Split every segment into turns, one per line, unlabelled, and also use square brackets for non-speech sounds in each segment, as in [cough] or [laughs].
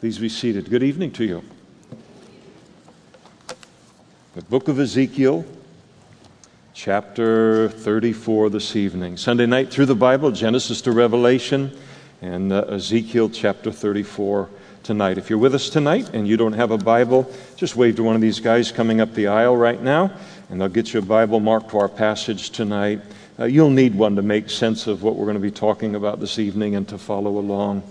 Please be seated. Good evening to you. The book of Ezekiel, chapter 34 this evening. Sunday night through the Bible, Genesis to Revelation, and uh, Ezekiel chapter 34 tonight. If you're with us tonight and you don't have a Bible, just wave to one of these guys coming up the aisle right now, and they'll get you a Bible marked to our passage tonight. Uh, you'll need one to make sense of what we're going to be talking about this evening and to follow along.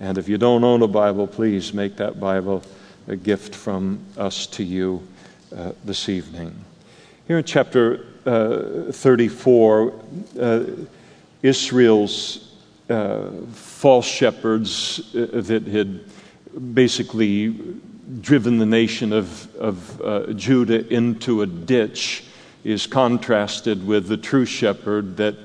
And if you don't own a Bible, please make that Bible a gift from us to you uh, this evening. Here in chapter uh, 34, uh, Israel's uh, false shepherds uh, that had basically driven the nation of, of uh, Judah into a ditch is contrasted with the true shepherd that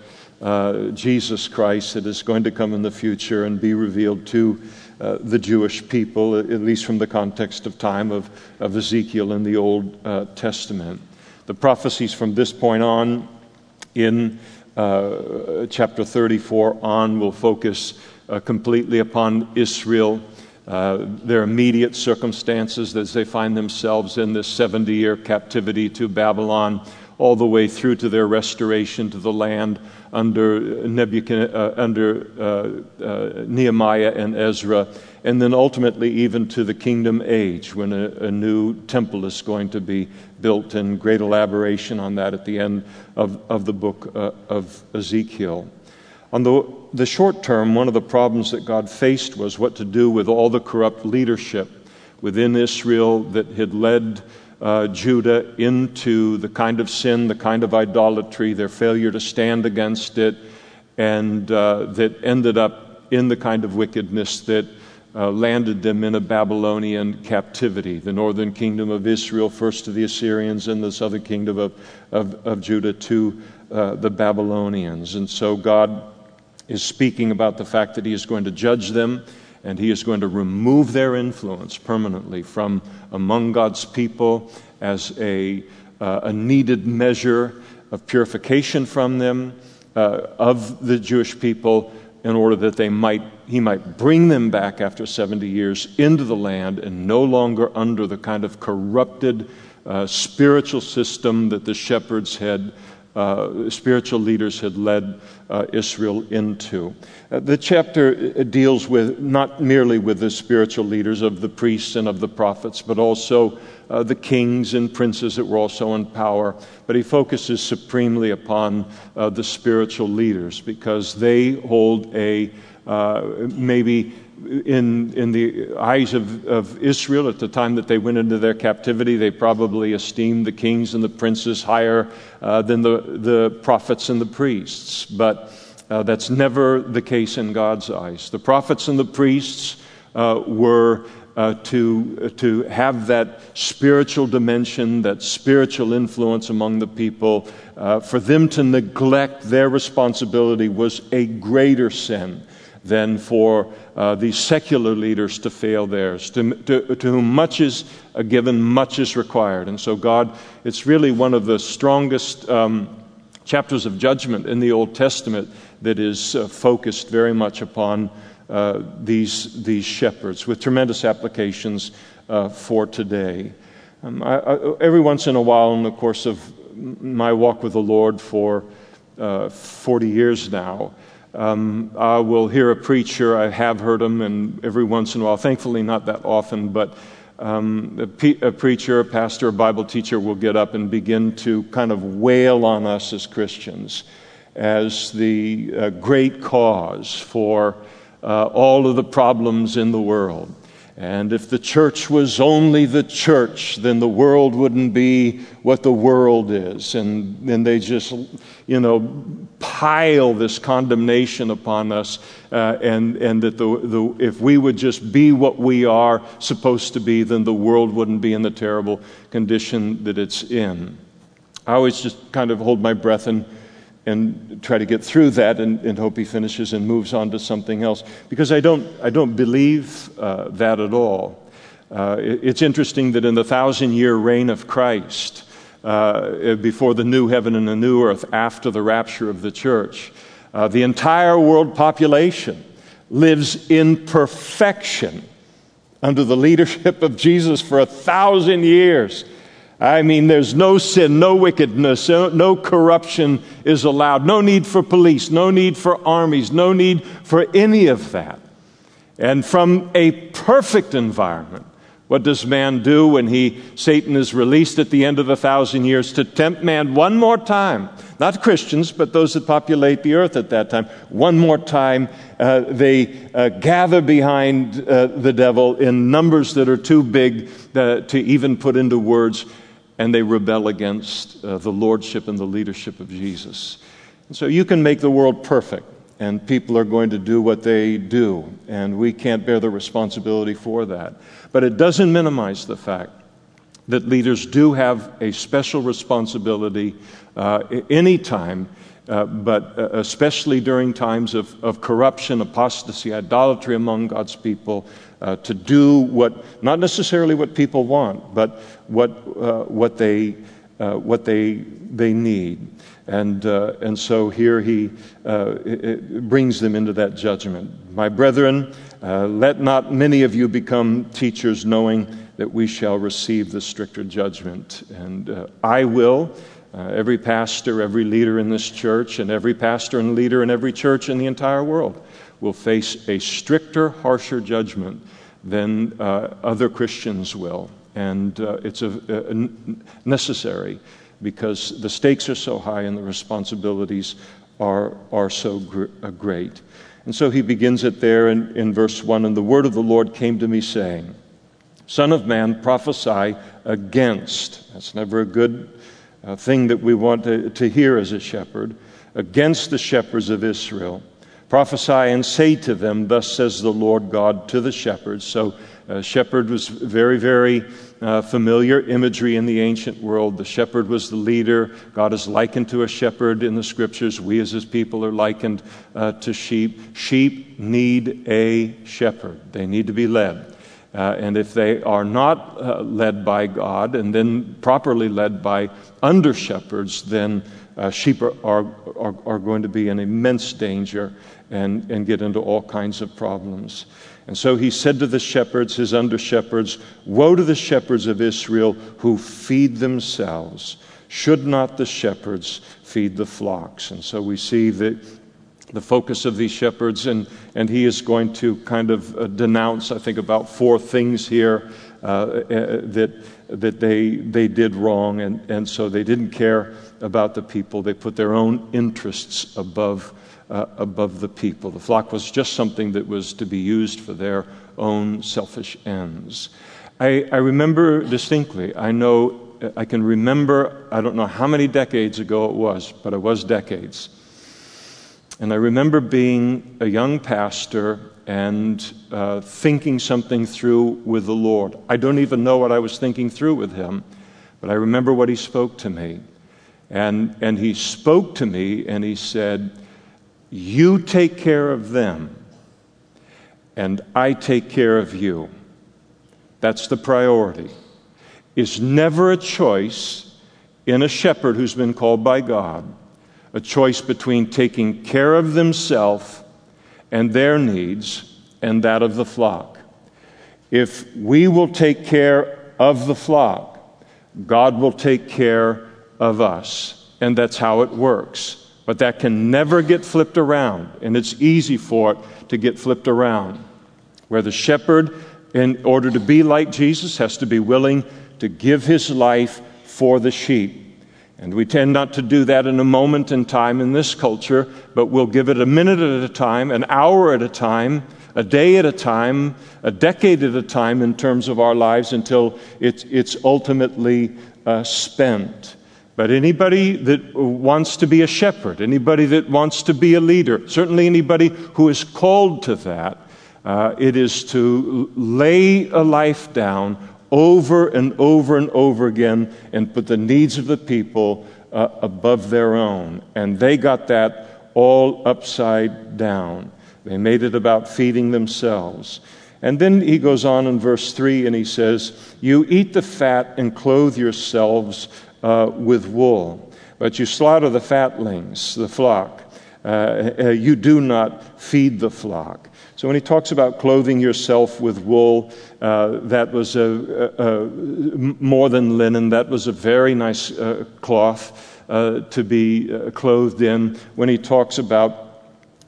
uh, Jesus Christ that is going to come in the future and be revealed to uh, the Jewish people, at least from the context of time of, of Ezekiel in the Old uh, Testament. The prophecies from this point on in uh, chapter 34 on will focus uh, completely upon Israel. Uh, their immediate circumstances as they find themselves in this 70 year captivity to Babylon, all the way through to their restoration to the land under, Nebuchadnezzar, uh, under uh, uh, Nehemiah and Ezra, and then ultimately even to the kingdom age when a, a, new temple is going to be built, and great elaboration on that at the end of, of the book uh, of Ezekiel. On the, the short term, one of the problems that God faced was what to do with all the corrupt leadership within Israel that had led uh, Judah into the kind of sin, the kind of idolatry, their failure to stand against it, and uh, that ended up in the kind of wickedness that uh, landed them in a Babylonian captivity. The northern kingdom of Israel, first to the Assyrians, and the southern kingdom of, of, of Judah to uh, the Babylonians. And so God is speaking about the fact that He is going to judge them and he is going to remove their influence permanently from among God's people as a, uh, a needed measure of purification from them, uh, of the Jewish people, in order that they might, he might bring them back after 70 years into the land and no longer under the kind of corrupted uh, spiritual system that the shepherds had uh, spiritual leaders had led uh, Israel into. Uh, the chapter uh, deals with not merely with the spiritual leaders of the priests and of the prophets, but also uh, the kings and princes that were also in power. But he focuses supremely upon uh, the spiritual leaders because they hold a maybe in, in the eyes of, of Israel at the time that they went into their captivity, they probably esteemed the kings and the princes higher uh, than the, the prophets and the priests. But uh, that's never the case in God's eyes. The prophets and the priests uh, were uh, to, to have that spiritual dimension, that spiritual influence among the people. Uh, for them to neglect their responsibility was a greater sin than for uh, these secular leaders to fail theirs. To, to, to, whom much is given, much is required. And so, God, it's really one of the strongest um, chapters of judgment in the Old Testament that is uh, focused very much upon uh, these, these shepherds with tremendous applications uh, for today. Um, I, I, every once in a while, in the course of my walk with the Lord for uh, 40 years now, um, I will hear a preacher, I have heard him, and every once in a while, thankfully not that often, but um, a, pe- a, preacher, a pastor, a Bible teacher will get up and begin to kind of wail on us as Christians as the uh, great cause for uh, all of the problems in the world. And if the church was only the church, then the world wouldn't be what the world is. And then they just, you know, pile this condemnation upon us, uh, and, and that the, the, if we would just be what we are supposed to be, then the world wouldn't be in the terrible condition that it's in. I always just kind of hold my breath and and try to get through that and, and, hope he finishes and moves on to something else. Because I don't, I don't believe uh, that at all. Uh, it, it's interesting that in the thousand year reign of Christ, uh, before the new heaven and the new earth, after the rapture of the church, uh, the entire world population lives in perfection under the leadership of Jesus for a thousand years. I mean, there's no sin, no wickedness, no corruption is allowed, no need for police, no need for armies, no need for any of that. And from a perfect environment, what does man do when he, Satan is released at the end of a thousand years to tempt man one more time? Not Christians, but those that populate the earth at that time. One more time, uh, they uh, gather behind uh, the devil in numbers that are too big uh, to even put into words, and they rebel against uh, the lordship and the leadership of Jesus. And so you can make the world perfect and people are going to do what they do, and we can't bear the responsibility for that. But it doesn't minimize the fact that leaders do have a special responsibility uh, anytime, uh, but uh, especially during times of, of corruption, apostasy, idolatry among God's people, uh, to do what, not necessarily what people want, but what, uh, what, they, uh, what they, they need. And, uh, and so here he uh, brings them into that judgment. My brethren, uh, let not many of you become teachers, knowing that we shall receive the stricter judgment. And uh, I will. Uh, every pastor, every leader in this church, and every pastor and leader in every church in the entire world will face a stricter, harsher judgment than uh, other Christians will. And it's a, a necessary because the stakes are so high and the responsibilities are, are so gr- uh, great. And so he begins it there in, in verse 1 And the word of the Lord came to me, saying, Son of man, prophesy against. That's never a good uh, thing that we want to, to hear as a shepherd. Against the shepherds of Israel. Prophesy and say to them, Thus says the Lord God to the shepherds. So, uh, shepherd was very, very uh, familiar imagery in the ancient world. The shepherd was the leader. God is likened to a shepherd in the scriptures. We, as his people, are likened uh, to sheep. Sheep need a shepherd, they need to be led. Uh, and if they are not uh, led by God and then properly led by under shepherds, then uh, sheep are, are, are, going to be in immense danger and, and get into all kinds of problems. And so he said to the shepherds, his under shepherds, Woe to the shepherds of Israel who feed themselves. Should not the shepherds feed the flocks? And so we see that the focus of these shepherds, and, and he is going to kind of uh, denounce, I think, about four things here uh, uh, that, that they, they did wrong. And, and so they didn't care about the people, they put their own interests above uh, above the people. The flock was just something that was to be used for their own selfish ends. I, I remember distinctly, I know, I can remember, I don't know how many decades ago it was, but it was decades. And I remember being a young pastor and uh, thinking something through with the Lord. I don't even know what I was thinking through with Him, but I remember what He spoke to me. And, and He spoke to me and He said, you take care of them, and I take care of you. That's the priority. Is never a choice in a shepherd who's been called by God, a choice between taking care of themselves and their needs and that of the flock. If we will take care of the flock, God will take care of us. And that's how it works. But that can never get flipped around, and it's easy for it to get flipped around. Where the shepherd, in order to be like Jesus, has to be willing to give his life for the sheep. And we tend not to do that in a moment in time in this culture, but we'll give it a minute at a time, an hour at a time, a day at a time, a decade at a time in terms of our lives until it's, it's ultimately uh, spent. But anybody that wants to be a shepherd, anybody that wants to be a leader, certainly anybody who is called to that, uh, it is to lay a life down over and over and over again and put the needs of the people uh, above their own. And they got that all upside down. They made it about feeding themselves. And then he goes on in verse 3 and he says, You eat the fat and clothe yourselves uh, with wool. But you slaughter the fatlings, the flock. Uh, uh, you do not feed the flock. So when he talks about clothing yourself with wool, uh, that was a, a, a, more than linen. That was a very nice uh, cloth uh, to be uh, clothed in. When he talks about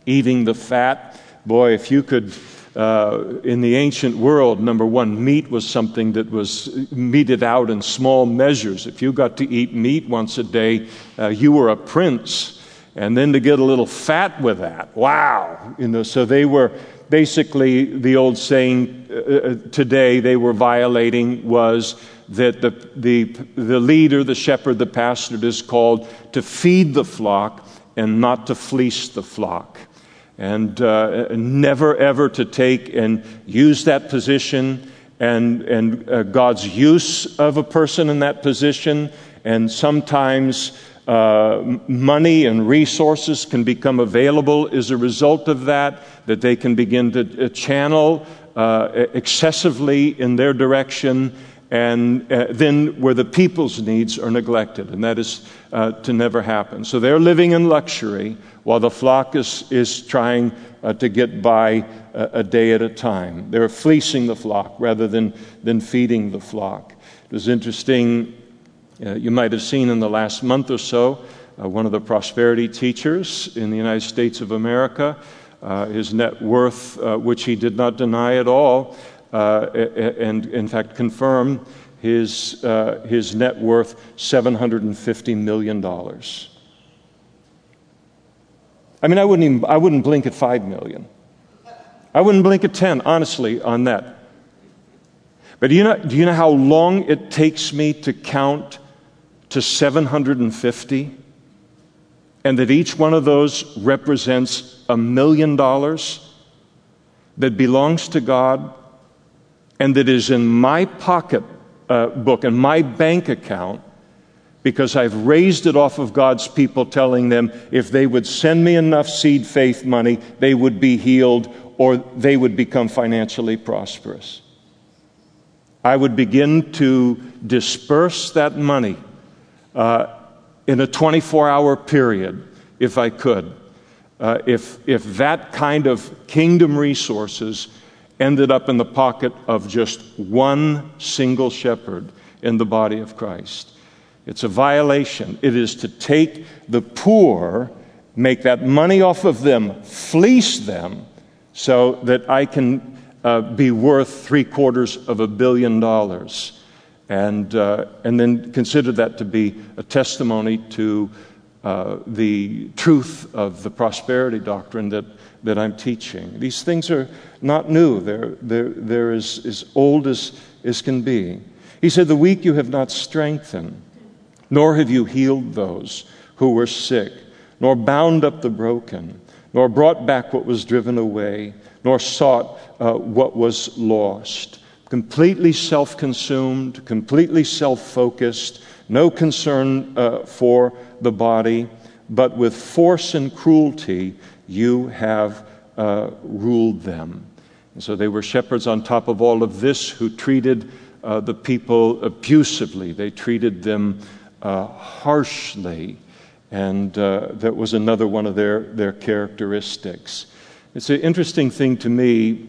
eating the fat, boy, if you could. Uh, in the ancient world, number one, meat was something that was meted out in small measures. If you got to eat meat once a day, uh, you were a prince. And then to get a little fat with that, wow! You know, so they were basically, the old saying uh, uh, today they were violating was that the, the, the leader, the shepherd, the pastor is called to feed the flock and not to fleece the flock. And uh, never ever to take and use that position and, and uh, God's use of a person in that position. And sometimes uh, money and resources can become available as a result of that, that they can begin to uh, channel uh, excessively in their direction, and uh, then where the people's needs are neglected, and that is to never happen. So they're living in luxury while the flock is, is trying uh, to get by a, a day at a time. They're fleecing the flock rather than, than feeding the flock. It was interesting uh, you might have seen in the last month or so uh, one of the prosperity teachers in the United States of America, uh, his net worth, uh, which he did not deny at all, uh, and in fact confirmed his, uh, his net worth $750 million. I mean, I wouldn't, even, I wouldn't blink at 5 million. I wouldn't blink at 10, honestly, on that. But do you know, do you know how long it takes me to count to 750, and that each one of those represents a million dollars that belongs to God and that is in my pocket uh, book and my bank account because I've raised it off of God's people, telling them if they would send me enough seed faith money, they would be healed or they would become financially prosperous. I would begin to disperse that money uh, in a 24 hour period if I could. Uh, if, if that kind of kingdom resources ended up in the pocket of just one single shepherd in the body of Christ. It's a violation. It is to take the poor, make that money off of them, fleece them, so that I can uh, be worth three quarters of a billion dollars and, uh, and then consider that to be a testimony to uh, the truth of the prosperity doctrine that, that I'm teaching. These things are not new, they're, they're, they're as, as old as, as can be. He said, The weak you have not strengthened, nor have you healed those who were sick, nor bound up the broken, nor brought back what was driven away, nor sought uh, what was lost completely self consumed, completely self focused, no concern uh, for the body, but with force and cruelty you have uh, ruled them. And so they were shepherds on top of all of this who treated uh, the people abusively, they treated them uh, harshly. And uh, that was another one of their, their characteristics. It's an interesting thing to me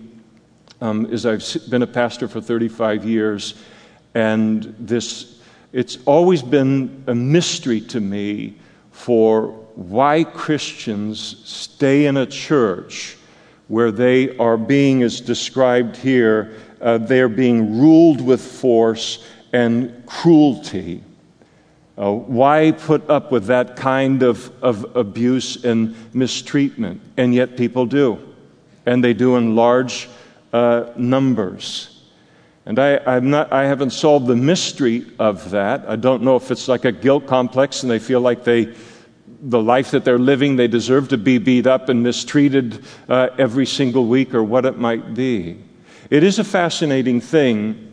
um, is I've been a pastor for 35 years, and this, it's always been a mystery to me for why Christians stay in a church where they are being, as described here, uh, they're being ruled with force and cruelty. Uh, why put up with that kind of, of abuse and mistreatment? And yet people do. And they do in large uh, numbers. And I, not, I haven't solved the mystery of that. I don't know if it's like a guilt complex and they feel like they, the life that they're living, they deserve to be beat up and mistreated uh, every single week or what it might be. It is a fascinating thing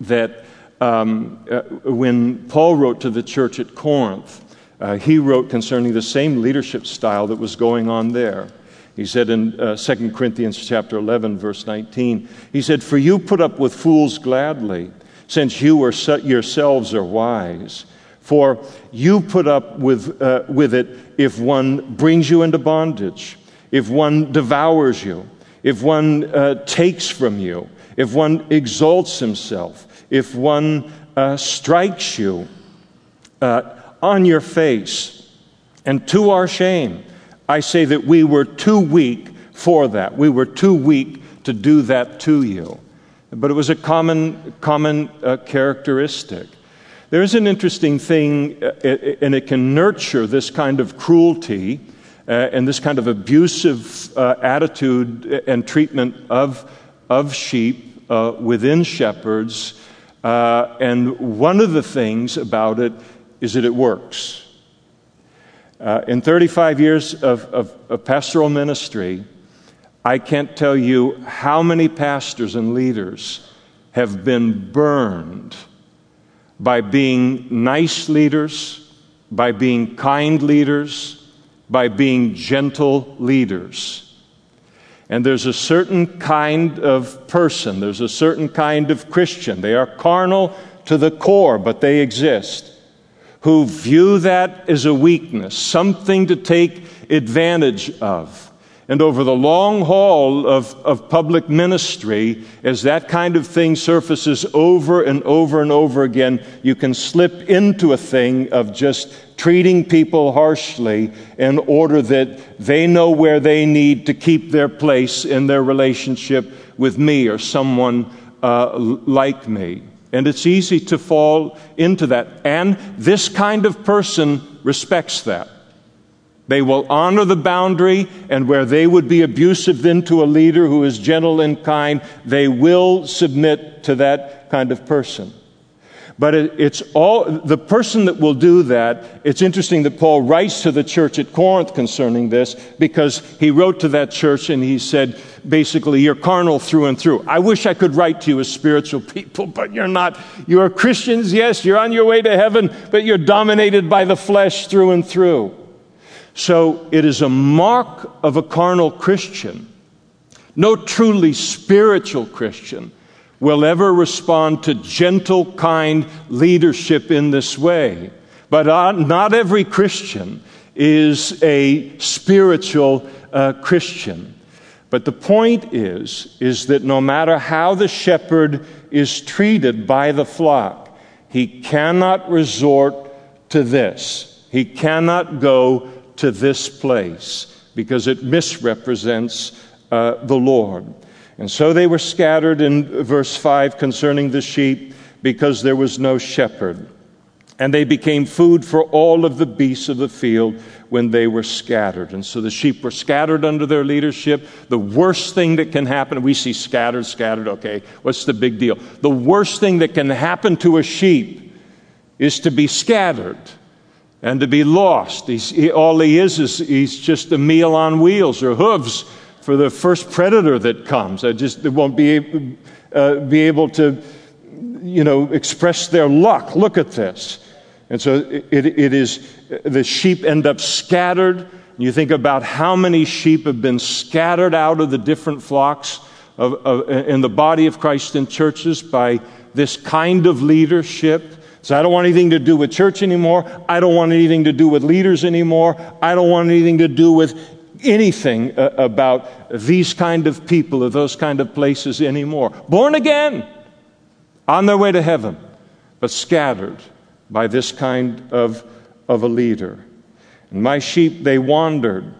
that um, uh, when Paul wrote to the church at Corinth, uh, he wrote concerning the same leadership style that was going on there. He said in uh, 2 Corinthians chapter 11 verse 19, he said, "For you put up with fools gladly, since you are yourselves are wise. For you put up with, uh, with it if one brings you into bondage, if one devours you, if one uh, takes from you, if one exalts himself, if one uh, strikes you uh, on your face, and to our shame, I say that we were too weak for that. We were too weak to do that to you. But it was a common, common uh, characteristic. There's an interesting thing, uh, and it can nurture this kind of cruelty uh, and this kind of abusive uh, attitude and treatment of, of sheep within shepherds. Uh, and one of the things about it is that it works. Uh, in 35 years of, of, of pastoral ministry, I can't tell you how many pastors and leaders have been burned by being nice leaders, by being kind leaders, by being gentle leaders. And there's a certain kind of person, there's a certain kind of Christian. They are carnal to the core, but they exist, who view that as a weakness, something to take advantage of. And over the long haul of, of public ministry, as that kind of thing surfaces over and over and over again, you can slip into a thing of just treating people harshly in order that they know where they need to keep their place in their relationship with me or someone uh, like me. And it's easy to fall into that. And this kind of person respects that. They will honor the boundary, and where they would be abusive then to a leader who is gentle and kind, they will submit to that kind of person. But it's all, the person that will do that, it's interesting that Paul writes to the church at Corinth concerning this because he wrote to that church and he said, basically, you're carnal through and through. I wish I could write to you as spiritual [laughs] people, but you're not. You are Christians, yes, you're on your way to heaven, but you're dominated by the flesh through and through. So it is a mark of a carnal Christian. No truly spiritual Christian will ever respond to gentle, kind leadership in this way. But not every Christian is a spiritual uh, Christian. But the point is, is that no matter how the shepherd is treated by the flock, he cannot resort to this. He cannot go to this place because it misrepresents uh, the Lord. And so they were scattered in verse 5 concerning the sheep because there was no shepherd. And they became food for all of the beasts of the field when they were scattered. And so the sheep were scattered under their leadership. The worst thing that can happen, we see scattered, scattered, okay, what's the big deal? The worst thing that can happen to a sheep is to be scattered and to be lost. He, all he is is he's just a meal on wheels or hooves for the first predator that comes. I just they won't be, uh, be able to, you know, express their luck. Look at this. And so it, it is, the sheep end up scattered. You think about how many sheep have been scattered out of the different flocks of, of, in the body of Christ in churches by this kind of leadership so I don't want anything to do with church anymore. I don't want anything to do with leaders anymore. I don't want anything to do with anything uh, about these kind of people or those kind of places anymore. Born again, on their way to heaven, but scattered by this kind of, of a leader. And my sheep, they wandered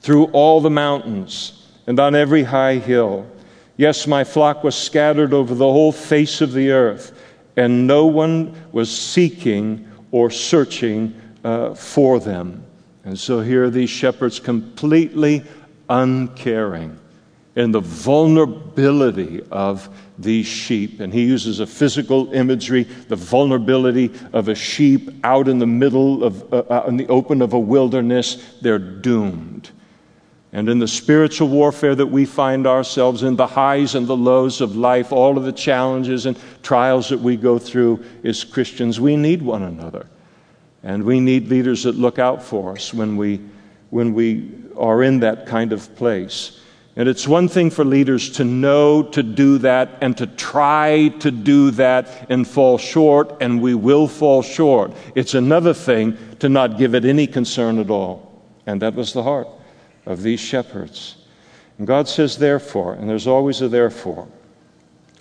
through all the mountains and on every high hill. Yes, my flock was scattered over the whole face of the earth and no one was seeking or searching uh, for them. And so here are these shepherds completely uncaring in the vulnerability of these sheep. And he uses a physical imagery, the vulnerability of a sheep out in the middle of, uh, out in the open of a wilderness. They're doomed. And in the spiritual warfare that we find ourselves in, the highs and the lows of life, all of the challenges and trials that we go through as Christians, we need one another. And we need leaders that look out for us when we, when we are in that kind of place. And it's one thing for leaders to know to do that and to try to do that and fall short, and we will fall short. It's another thing to not give it any concern at all. And that was the heart of these shepherds. And God says, therefore, and there's always a therefore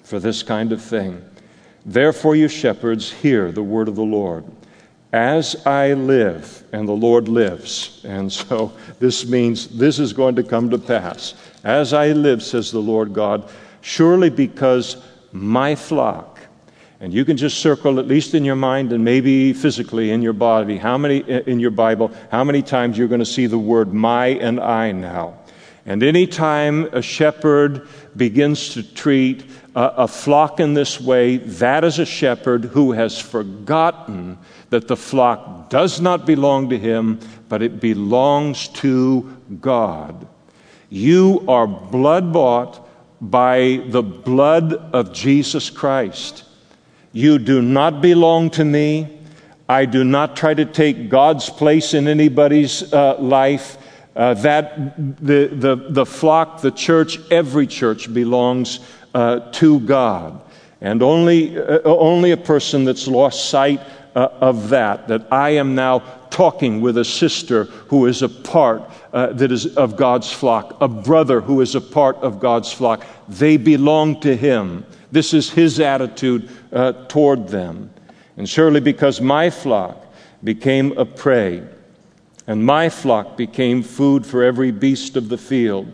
for this kind of thing. Therefore, you shepherds, hear the word of the Lord. As I live, and the Lord lives. And so this means this is going to come to pass. As I live, says the Lord God, surely because my flock, and you can just circle, at least in your mind and maybe physically in your body, how many in your Bible, how many times you're going to see the word my and I now. And anytime a shepherd begins to treat a, a, flock in this way, that is a shepherd who has forgotten that the flock does not belong to him, but it belongs to God. You are blood bought by the blood of Jesus Christ. You do not belong to me. I do not try to take God's place in anybody's uh, life. Uh, that the, the, the flock, the church, every church belongs uh, to God. And only, uh, only a person that's lost sight uh, of that, that I am now talking with a sister who is a part uh, that is of God's flock, a brother who is a part of God's flock. They belong to Him. This is His attitude uh, toward them. And surely because my flock became a prey, and my flock became food for every beast of the field.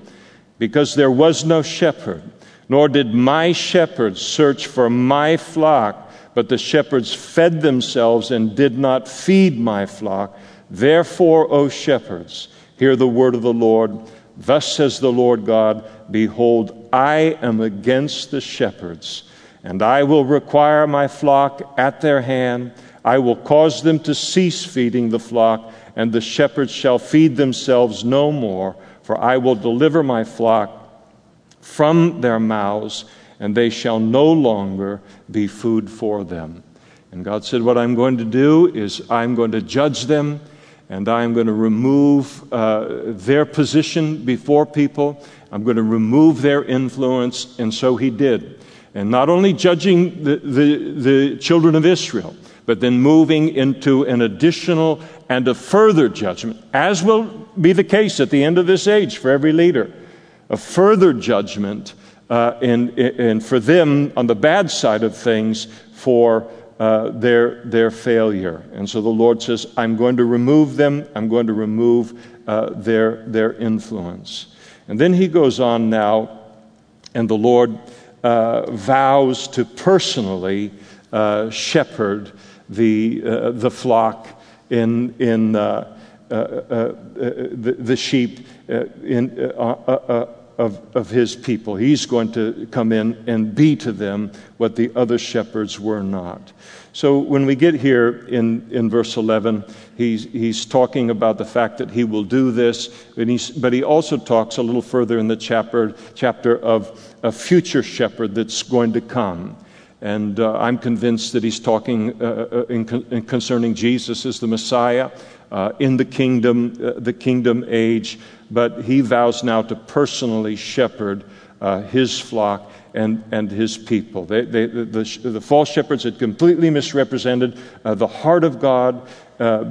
Because there was no shepherd, nor did my shepherds search for my flock, but the shepherds fed themselves and did not feed my flock. Therefore, O shepherds, hear the word of the Lord. Thus says the Lord God Behold, I am against the shepherds, and I will require my flock at their hand. I will cause them to cease feeding the flock and the shepherds shall feed themselves no more, for I will deliver my flock from their mouths, and they shall no longer be food for them. And God said, What I'm going to do is I'm going to judge them, and I'm going to remove uh, their position before people. I'm going to remove their influence. And so He did. And not only judging the, the, the children of Israel, but then moving into an additional and a further judgment, as will be the case at the end of this age for every leader. A further judgment, uh, and, and for them on the bad side of things for uh, their, their failure. And so the Lord says, I'm going to remove them, I'm going to remove uh, their, their influence. And then he goes on now, and the Lord uh, vows to personally uh, shepherd the, uh, the flock in, in the, the, sheep in, of, of his people. He's going to come in and be to them what the other shepherds were not. So when we get here in, in verse 11, he's, he's talking about the fact that he will do this, but, he also talks a little further in the chapter, chapter of a future shepherd that's going to come. And uh, I'm convinced that he's talking uh, uh in, in concerning Jesus as the Messiah uh, in the kingdom, uh, the kingdom age. But he vows now to personally shepherd uh, his flock and, and his people. They, they, the, the, the, false shepherds had completely misrepresented the heart of God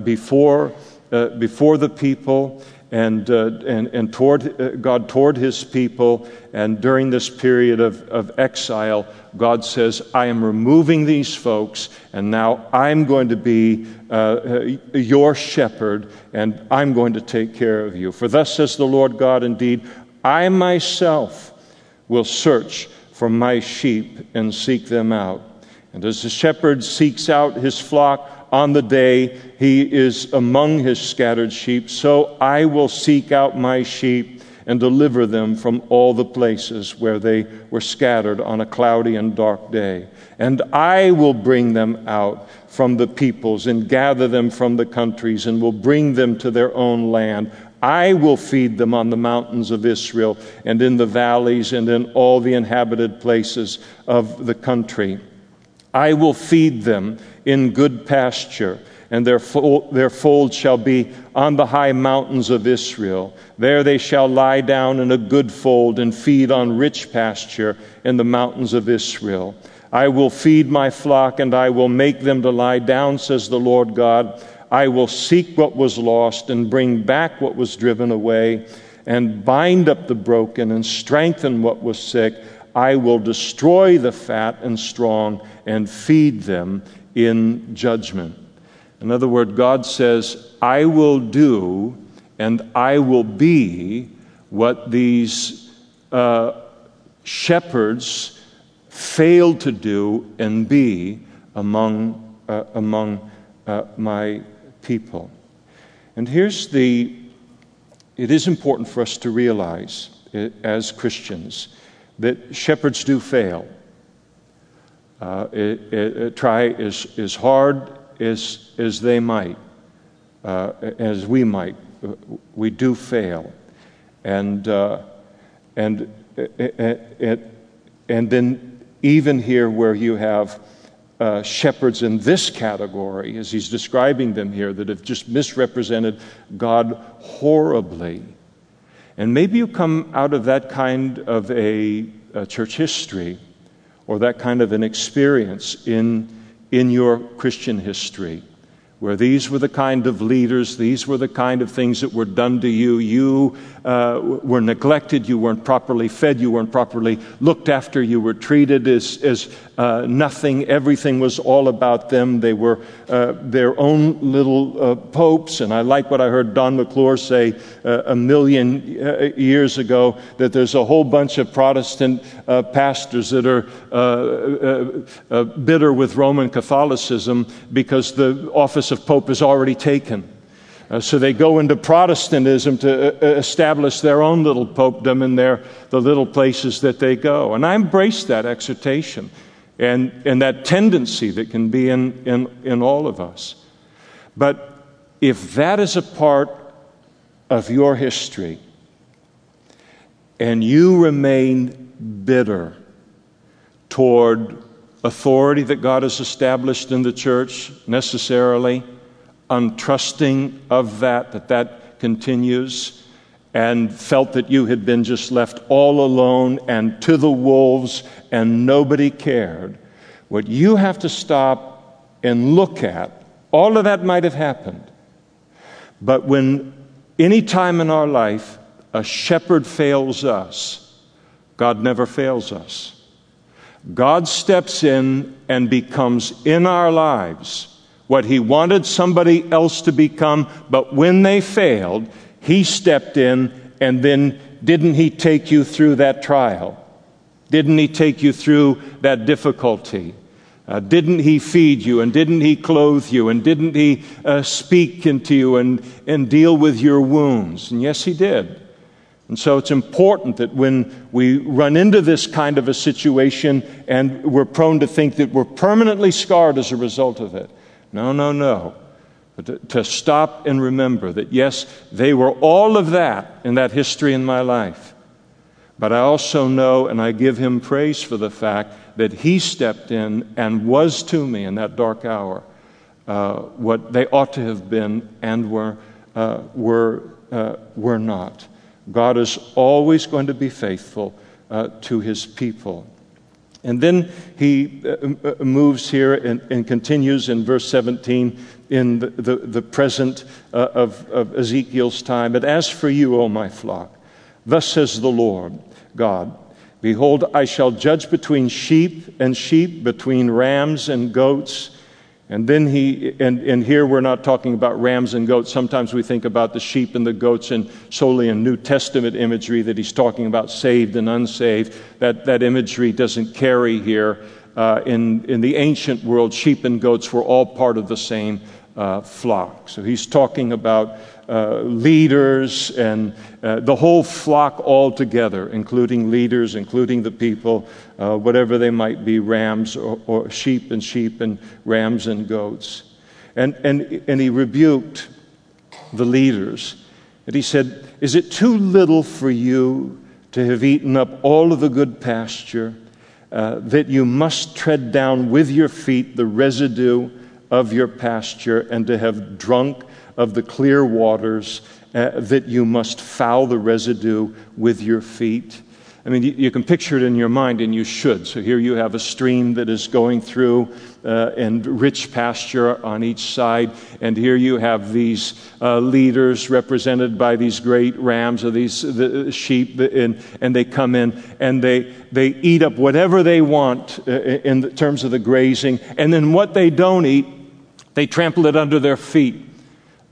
before, before the people and, uh, and, and toward uh, God toward his people. And during this period of, of exile, God says, I am removing these folks, and now I'm going to be uh, uh, your shepherd, and I'm going to take care of you. For thus says the Lord God, indeed, I myself will search for my sheep and seek them out. And as the shepherd seeks out his flock, on the day he is among his scattered sheep. So I will seek out my sheep and deliver them from all the places where they were scattered on a cloudy and dark day. And I will bring them out from the peoples and gather them from the countries and will bring them to their own land. I will feed them on the mountains of Israel and in the valleys and in all the inhabited places of the country. I will feed them in good pasture, and their, fold, their fold shall be on the high mountains of Israel. There they shall lie down in a good fold and feed on rich pasture in the mountains of Israel. I will feed my flock, and I will make them to lie down, says the Lord God. I will seek what was lost and bring back what was driven away and bind up the broken and strengthen what was sick. I will destroy the fat and strong and feed them in judgment. In other words, God says, I will do and I will be what these uh, shepherds failed to do and be among, uh, among uh, my people. And here's the it is important for us to realize uh, as Christians that shepherds do fail. Uh, it, it, try as, as hard as, as they might, uh, as we might, we do fail. And, uh, and, and, and then, even here, where you have uh, shepherds in this category, as he's describing them here, that have just misrepresented God horribly. And maybe you come out of that kind of a, a church history or that kind of an experience in, in your Christian history where these were the kind of leaders, these were the kind of things that were done to you. You uh, were neglected, you weren't properly fed, you weren't properly looked after, you were treated as, as uh, nothing. Everything was all about them. They were uh, their own little uh, popes. And I like what I heard Don McClure say uh, a million uh, years ago that there's a whole bunch of Protestant pastors that are bitter with Roman Catholicism because the office of pope is already taken. Uh, so they go into Protestantism to uh, establish their own little popedom in their, the little places that they go. And I embrace that exhortation and, and that tendency that can be in, in, in all of us. But if that is a part of your history and you remain bitter toward authority that God has established in the church necessarily, untrusting of that, that that continues, and felt that you had been just left all alone and to the wolves and nobody cared. What you have to stop and look at, all of that might have happened. But when any time in our life a shepherd fails us, God never fails us. God steps in and becomes in our lives what he wanted somebody else to become, but when they failed, he stepped in and then didn't he take you through that trial? Didn't he take you through that difficulty? Uh, didn't he feed you and didn't he clothe you and didn't he uh, speak into you and, and deal with your wounds? And yes, he did. And so it's important that when we run into this kind of a situation and we're prone to think that we're permanently scarred as a result of it. No, no, no. To, to stop and remember that, yes, they were all of that in that history in my life. But I also know and I give him praise for the fact that he stepped in and was to me in that dark hour uh, what they ought to have been and were, uh, were, uh, were not. God is always going to be faithful uh, to his people. And then he uh, uh, moves here and, and, continues in verse 17 in the, the, the present uh, of, of Ezekiel's time. But as for you, O my flock, thus says the Lord God Behold, I shall judge between sheep and sheep, between rams and goats. And then he, and, and here we're not talking about rams and goats. Sometimes we think about the sheep and the goats and solely in New Testament imagery that he's talking about saved and unsaved. That, that imagery doesn't carry here. Uh, in, in the ancient world, sheep and goats were all part of the same uh, flock. So he's talking about uh, leaders and uh, the whole flock all together, including leaders, including the people, uh, whatever they might be rams or, or, sheep and sheep and rams and goats. And, and, and he rebuked the leaders. And he said, Is it too little for you to have eaten up all of the good pasture, uh, that you must tread down with your feet the residue of your pasture, and to have drunk of the clear waters, uh, that you must foul the residue with your feet. I mean, you, you, can picture it in your mind, and you should. So here you have a stream that is going through uh, and rich pasture on each side. And here you have these uh, leaders represented by these great rams or these the sheep, and, and they come in and they, they eat up whatever they want uh, in terms of the grazing. And then what they don't eat, they trample it under their feet.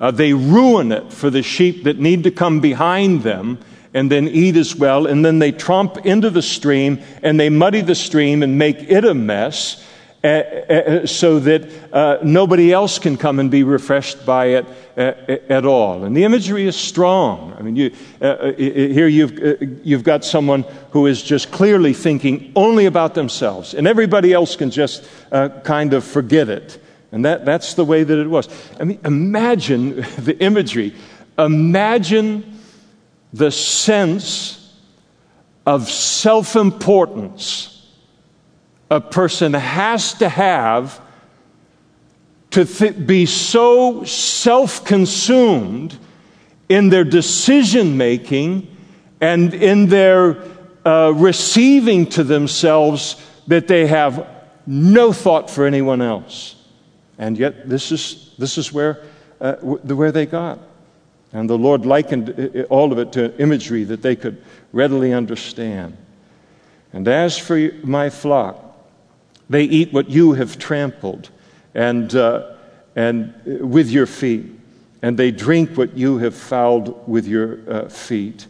Uh, they ruin it for the sheep that need to come behind them and then eat as well. And then they tromp into the stream and they muddy the stream and make it a mess uh, uh, so that uh, nobody else can come and be refreshed by it at all. And the imagery is strong. I mean, you, uh, uh, here you've, you've got someone who is just clearly thinking only about themselves, and everybody else can just kind of forget it. And that, that's the way that it was. I mean, imagine [laughs] the imagery. Imagine the sense of self importance a person has to have to th- be so self consumed in their decision making and in their uh, receiving to themselves that they have no thought for anyone else. And yet, this is, this is where, uh, where they got. And the Lord likened uh, uh, all of it to imagery that they could readily understand. And as for my flock, they eat what you have trampled and, uh, and uh, with your feet, and they drink what you have fouled with your uh, feet.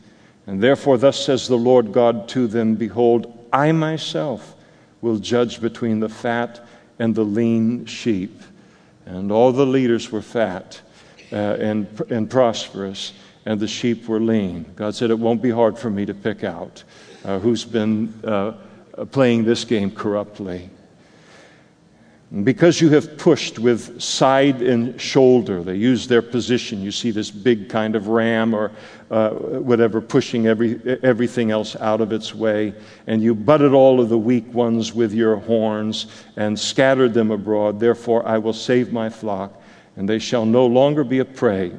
And therefore, thus says the Lord God to them Behold, I myself will judge between the fat and the lean sheep. And all the leaders were fat uh, and, and prosperous, and the sheep were lean. God said, It won't be hard for me to pick out uh, who's been uh, playing this game corruptly. Because you have pushed with side and shoulder, they use their position. You see this big kind of ram or uh, whatever pushing every, everything else out of its way. And you butted all of the weak ones with your horns and scattered them abroad. Therefore, I will save my flock and they shall no longer be a prey,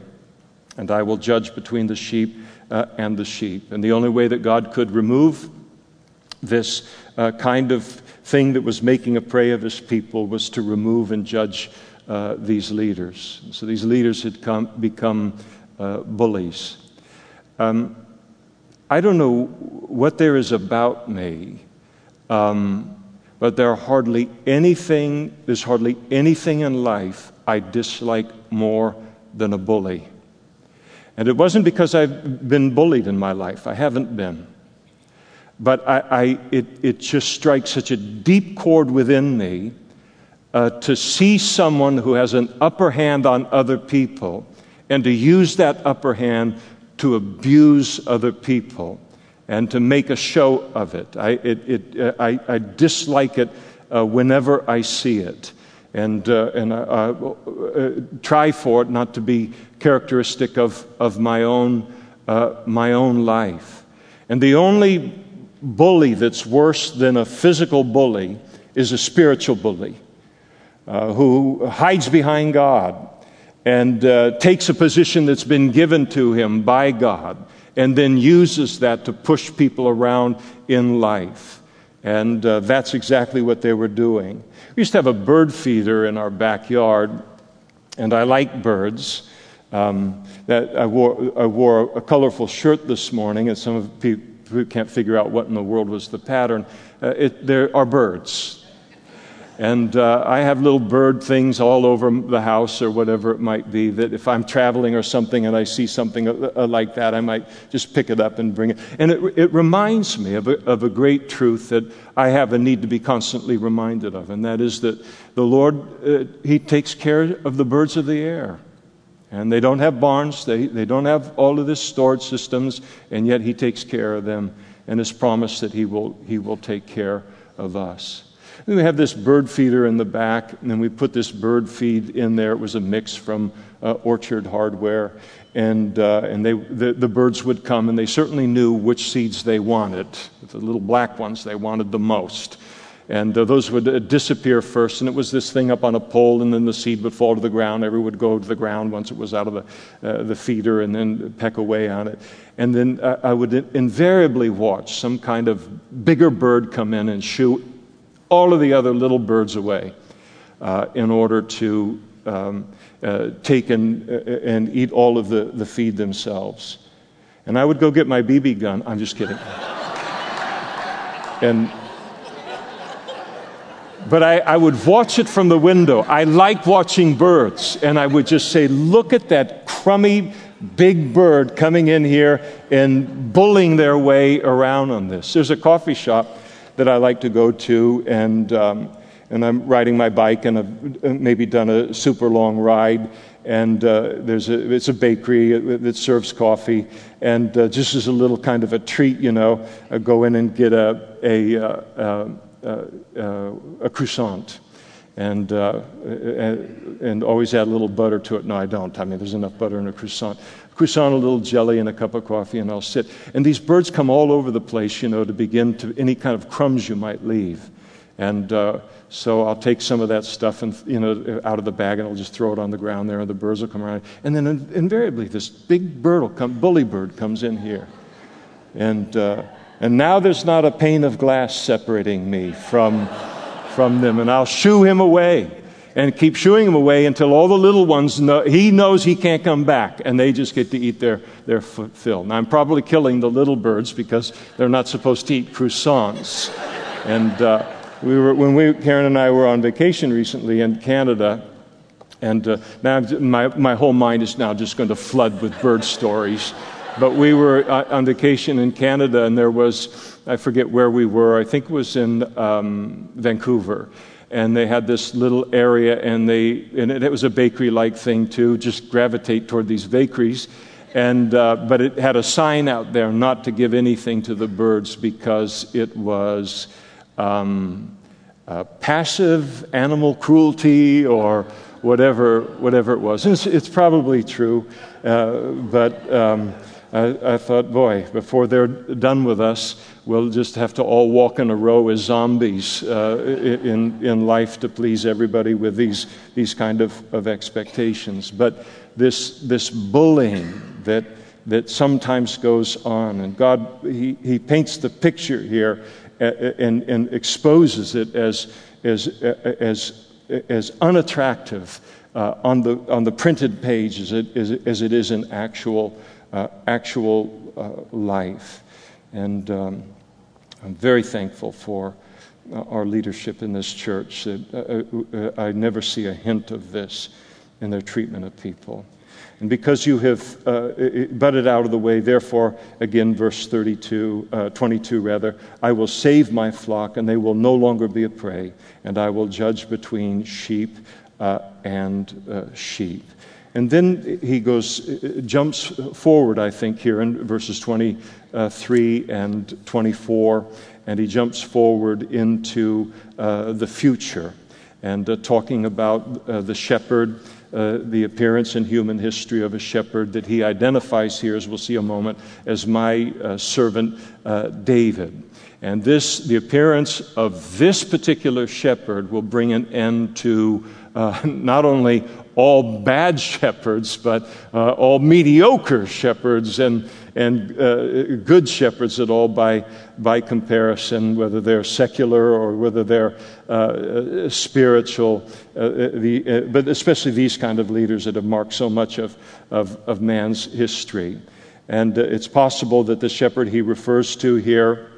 and I will judge between the sheep uh, and the sheep. And the only way that God could remove this uh, kind of thing that was making a prey of his people was to remove and judge uh, these leaders. So these leaders had come, become uh, bullies. Um, I don't know what there is about me. Um, but there are hardly anything, there's hardly anything in life I dislike more than a bully. And it wasn't because I've been bullied in my life, I haven't been. But I, I it, it just strikes such a deep chord within me uh, to see someone who has an upper hand on other people and to use that upper hand to abuse other people and to make a show of it. I, it, it, uh, I, I, dislike it uh, whenever I see it. And, uh, and uh, try for it not to be characteristic of, of my, own, uh, my own life. And the only bully that's worse than a physical bully is a spiritual bully who hides behind God and takes a position that's been given to him by God and then uses that to push people around in life. And uh, that's exactly what they were doing. We used to have a bird feeder in our backyard, and I like birds. Um, that I wore, I wore a colorful shirt this morning, and some of people who can't figure out what in the world was the pattern. Uh, it, there are birds. And uh, I have little bird things all over the house or whatever it might be that if I'm traveling or something and I see something uh, uh, like that, I might just pick it up and bring it. And it, it reminds me of a, of a great truth that I have a need to be constantly reminded of, and that is that the Lord, uh, He takes care of the birds of the air. And they don't have barns, they, they don't have all of this storage systems, and yet He takes care of them and has promised that He will, he will take care of us. And we have this bird feeder in the back, and then we put this bird feed in there. It was a mix from uh, Orchard Hardware. And, uh, and they, the, the birds would come, and they certainly knew which seeds they wanted. The little black ones they wanted the most. And uh, those would uh, disappear first, and it was this thing up on a pole, and then the seed would fall to the ground. Every would go to the ground once it was out of the, uh, the feeder, and then peck away on it. And then uh, I would invariably watch some kind of bigger bird come in and shoo all of the other little birds away uh, in order to um, uh, take and, and eat all of the, the feed themselves. And I would go get my BB gun. I'm just kidding. [laughs] and but I, I, would watch it from the window. I like watching birds, and I would just say, Look at that crummy big bird coming in here and bullying their way around on this. There's a coffee shop that I like to go to, and, um, and I'm riding my bike, and I've uh, maybe done a super long ride. And uh, there's a, it's a bakery that serves coffee. And uh, just as a little kind of a treat, you know, I go in and get a, a uh, uh, uh, uh, a croissant and, uh, and, and always add a little butter to it. No, I don't. I mean, there's enough butter in a croissant. Croissant, a little jelly, and a cup of coffee, and I'll sit. And these birds come all over the place, you know, to begin to any kind of crumbs you might leave. And uh, so I'll take some of that stuff and you know out of the bag, and I'll just throw it on the ground there, and the birds will come around. And then invariably, this big bird will come, bully bird comes in here, and. Uh, and now there's not a pane of glass separating me from, from them. And I'll shoo him away and keep shooing him away until all the little ones know he knows he can't come back and they just get to eat their, their fill. Now, I'm probably killing the little birds because they're not supposed to eat croissants. and uh, we were, when we, Karen and I were on vacation recently in Canada, and uh, now my, my whole mind is now just going to flood with bird stories. But we were uh, on vacation in Canada, and there was, I forget where we were, I think it was in um, Vancouver. And they had this little area, and, they, and it, was a bakery like thing too, just gravitate toward these bakeries. And, uh, but it had a sign out there not to give anything to the birds because it was um, uh, passive animal cruelty or whatever, whatever it was. It's, it's probably true, uh, but um, I, I, thought, boy, before they're done with us, we'll just have to all walk in a row as zombies uh, in, in life to please everybody with these, these kind of, of expectations. But this, this bullying that, that sometimes goes on, and God, He, he paints the picture here and, and exposes it as, as, as, as unattractive uh, on, the, on the printed page as it, as, as it is in actual actual uh, life. And um, I'm very thankful for uh, our leadership in this church. I never see a hint of this in their treatment of people. And because you have uh, butted out of the way, therefore, again, verse 32, uh, 22 rather, I will save my flock, and they will no longer be a prey, and I will judge between sheep uh, and sheep. And then he goes, jumps forward, I think, here in verses 23 and 24, and he jumps forward into uh, the future and uh, talking about uh, the shepherd, uh, the appearance in human history of a shepherd that he identifies here, as we'll see a moment, as my uh, servant uh, David. And this, the appearance of this particular shepherd will bring an end to [laughs] not only all bad [laughs] shepherds, but uh, all mediocre shepherds and, and uh, good shepherds at all by, by comparison, whether they're secular or whether they're uh, spiritual, uh, the, uh, but especially these kind of leaders that have marked so much of, of, of man's history. And uh, it's possible that the shepherd he refers to here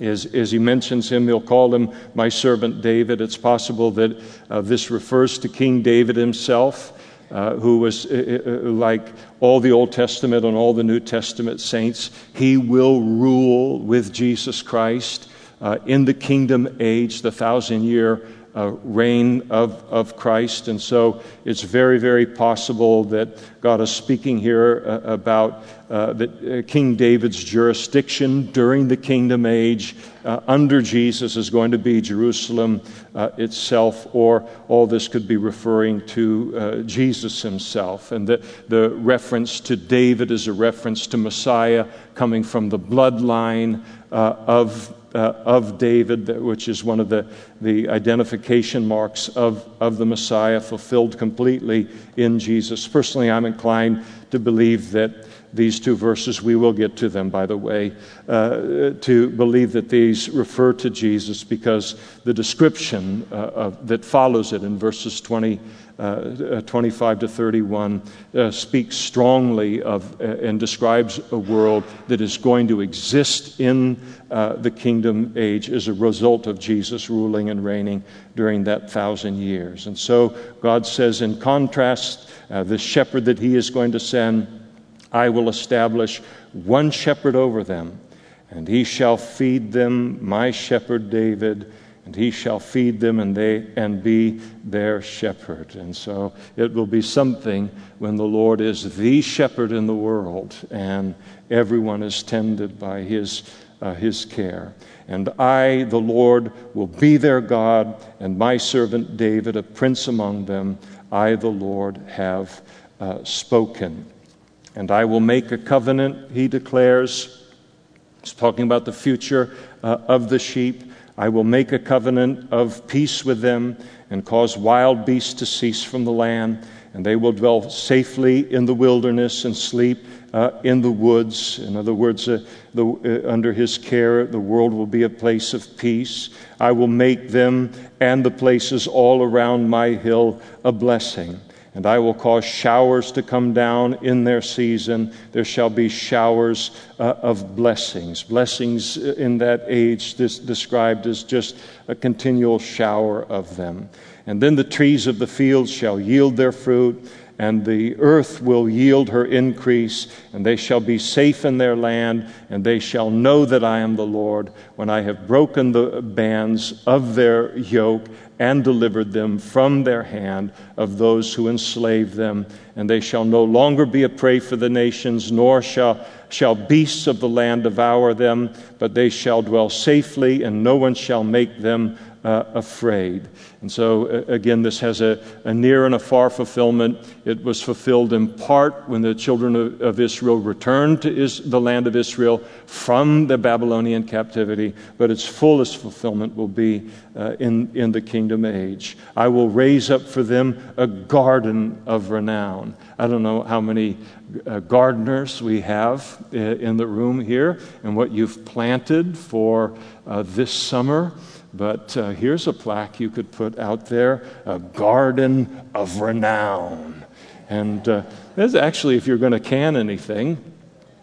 as, as he mentions him, he'll call him my servant David. It's possible that uh, this refers to King David himself, uh, who was uh, uh, uh, like all the Old Testament and all the New Testament saints. He will rule with Jesus Christ uh, in the kingdom age, the thousand year uh, reign of, of Christ. And so it's very, very possible that God is speaking here uh, about uh, that, uh, King David's jurisdiction during the kingdom age uh, under Jesus is going to be Jerusalem uh, itself, or all this could be referring to Jesus himself. And the, the reference to David is a reference to Messiah coming from the bloodline of of David, which is one of the, the identification marks of, of the Messiah, fulfilled completely in Jesus. Personally, I'm inclined to believe that these two verses, we will get to them, by the way, uh, to believe that these refer to Jesus because the description uh, of, that follows it in verses 20, uh, uh 25 to 31 uh, speaks strongly of uh, and describes a world that is going to exist in the kingdom age as a result of Jesus ruling and reigning during that thousand years. And so God says, in contrast, the shepherd that he is going to send I will establish one shepherd over them, and he shall feed them, my shepherd David, and he shall feed them and they and be their shepherd. And so it will be something when the Lord is the shepherd in the world and everyone is tended by his uh, his care. And I, the Lord, will be their God, and my servant David, a prince among them, I, the Lord, have uh, spoken. And I will make a covenant, he declares. He's talking about the future uh, of the sheep. I will make a covenant of peace with them and cause wild beasts to cease from the land, and they will dwell safely in the wilderness and sleep uh, in the woods. In other words, uh, the, uh, under his care, the world will be a place of peace. I will make them and the places all around my hill a blessing and I will cause showers to come down in their season. There shall be showers uh, of blessings. Blessings in that age this, described as just a continual shower of them. And then the trees of the field shall yield their fruit, and the earth will yield her increase, and they shall be safe in their land, and they shall know that I am the Lord when I have broken the bands of their yoke and delivered them from their hand of those who enslaved them. And they shall no longer be a prey for the nations, nor shall, shall beasts of the land devour them, but they shall dwell safely, and no one shall make them uh, afraid. And so, uh, again, this has a, a, near and a far fulfillment. It was fulfilled in part when the children of, of Israel returned to is, the land of Israel from the Babylonian captivity, but its fullest fulfillment will be uh, in, in the kingdom age. I will raise up for them a garden of renown. I don't know how many uh, gardeners we have uh, in the room here and what you've planted for uh, this summer. But uh, here's a plaque you could put out there a garden of renown. And uh, that's actually, if you're going to can anything,